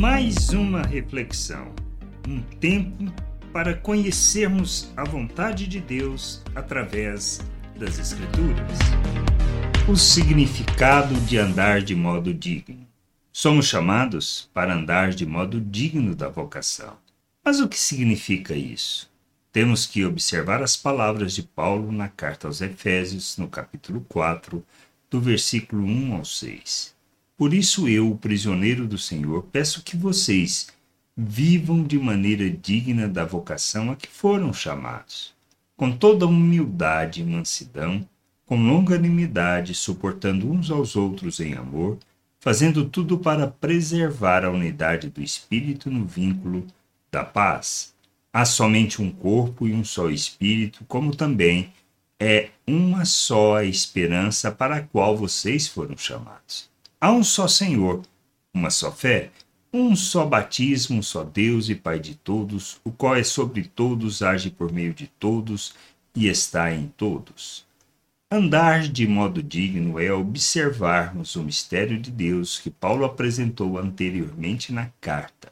Mais uma reflexão, um tempo para conhecermos a vontade de Deus através das Escrituras. O significado de andar de modo digno. Somos chamados para andar de modo digno da vocação. Mas o que significa isso? Temos que observar as palavras de Paulo na carta aos Efésios, no capítulo 4, do versículo 1 ao 6. Por isso eu, o prisioneiro do Senhor, peço que vocês vivam de maneira digna da vocação a que foram chamados, com toda humildade e mansidão, com longanimidade, suportando uns aos outros em amor, fazendo tudo para preservar a unidade do espírito no vínculo da paz. Há somente um corpo e um só espírito, como também é uma só a esperança para a qual vocês foram chamados. Há um só Senhor, uma só fé, um só batismo, um só Deus e Pai de todos, o qual é sobre todos, age por meio de todos e está em todos. Andar de modo digno é observarmos o mistério de Deus que Paulo apresentou anteriormente na carta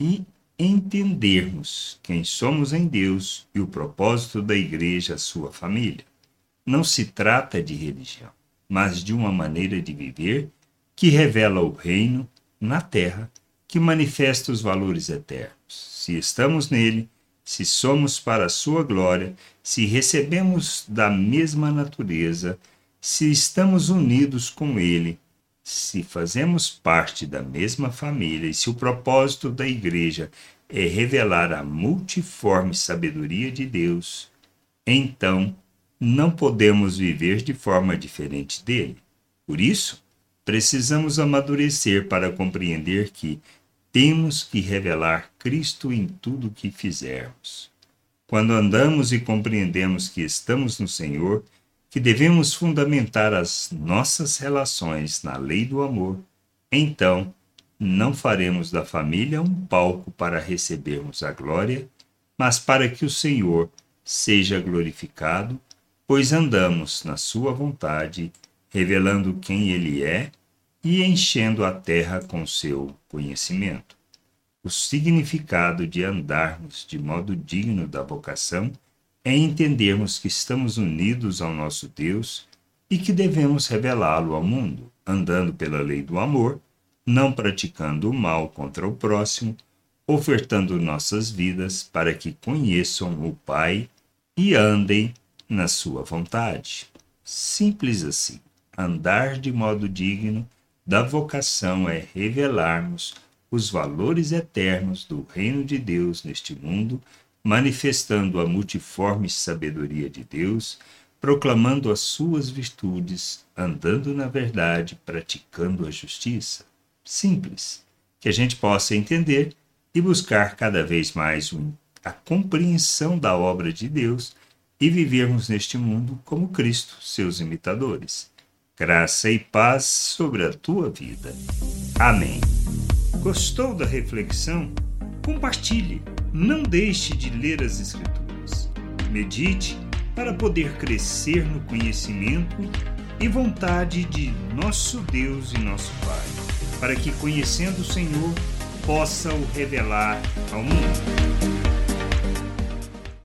e entendermos quem somos em Deus e o propósito da igreja, sua família. Não se trata de religião, mas de uma maneira de viver que revela o reino na terra, que manifesta os valores eternos. Se estamos nele, se somos para a sua glória, se recebemos da mesma natureza, se estamos unidos com ele, se fazemos parte da mesma família e se o propósito da igreja é revelar a multiforme sabedoria de Deus, então não podemos viver de forma diferente dele. Por isso, precisamos amadurecer para compreender que temos que revelar Cristo em tudo o que fizermos. Quando andamos e compreendemos que estamos no Senhor, que devemos fundamentar as nossas relações na lei do amor, então não faremos da família um palco para recebermos a glória, mas para que o Senhor seja glorificado, pois andamos na Sua vontade, revelando quem Ele é e enchendo a terra com seu conhecimento. O significado de andarmos de modo digno da vocação é entendermos que estamos unidos ao nosso Deus e que devemos revelá-lo ao mundo, andando pela lei do amor, não praticando o mal contra o próximo, ofertando nossas vidas para que conheçam o Pai e andem na sua vontade. Simples assim. Andar de modo digno da vocação é revelarmos os valores eternos do reino de Deus neste mundo manifestando a multiforme sabedoria de Deus, proclamando as suas virtudes, andando na verdade, praticando a justiça. Simples, que a gente possa entender e buscar cada vez mais a compreensão da obra de Deus e vivermos neste mundo como Cristo, seus imitadores. Graça e paz sobre a tua vida. Amém. Gostou da reflexão? Compartilhe não deixe de ler as Escrituras. Medite para poder crescer no conhecimento e vontade de nosso Deus e nosso Pai, para que, conhecendo o Senhor, possa o revelar ao mundo.